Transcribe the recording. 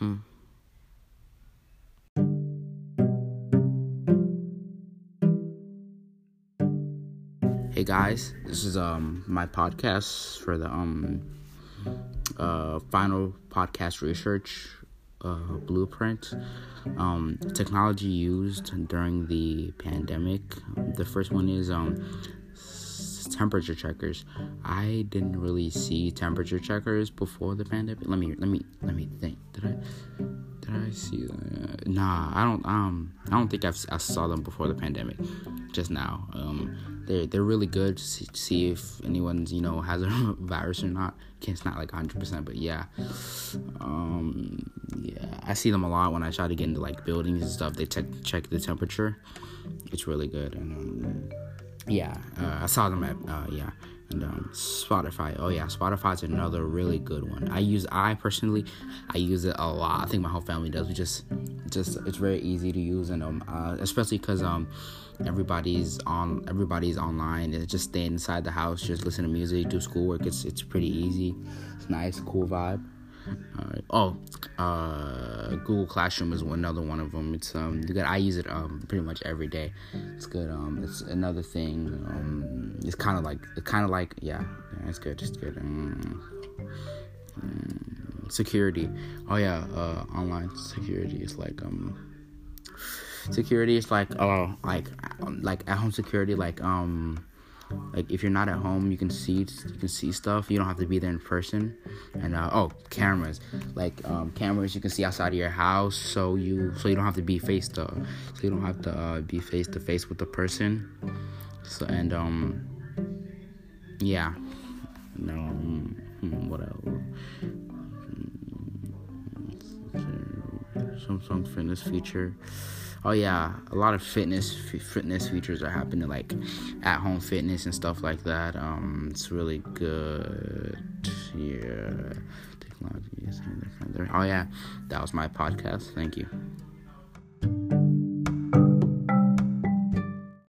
Hmm. Hey guys, this is um my podcast for the um uh final podcast research uh blueprint um technology used during the pandemic. The first one is um temperature checkers. I didn't really see temperature checkers before the pandemic. Let me let me let me think. Did I did I see that? Nah, I don't um I don't think I've, I saw them before the pandemic. Just now. Um they're they're really good to see, see if anyone's, you know, has a virus or not. It's not like 100%, but yeah. Um yeah, I see them a lot when I try to get into like buildings and stuff. They check check the temperature. It's really good and um yeah, uh, I saw them at uh, yeah, and um, Spotify. Oh yeah, Spotify's another really good one. I use I personally, I use it a lot. I think my whole family does. We just, just it's very easy to use, and um, uh, especially because um, everybody's on everybody's online and just staying inside the house, just listen to music, do schoolwork. It's it's pretty easy. It's nice, cool vibe. Uh, oh, uh, Google Classroom is another one of them. It's um good. I use it um pretty much every day. It's good. Um, it's another thing. Um, it's kind of like it's kind of like yeah, yeah, it's good. It's good. Um, um, security. Oh yeah, uh, online security is like um security is like oh like like at home security like um like if you're not at home you can see you can see stuff. You don't have to be there in person. And uh, oh cameras. Like um, cameras you can see outside of your house so you so you don't have to be face to so you don't have to uh, be face to face with the person. So and um yeah. No um, what else? Samsung fitness feature oh yeah a lot of fitness fitness features are happening like at home fitness and stuff like that. Um it's really good yeah technology is oh yeah that was my podcast. Thank you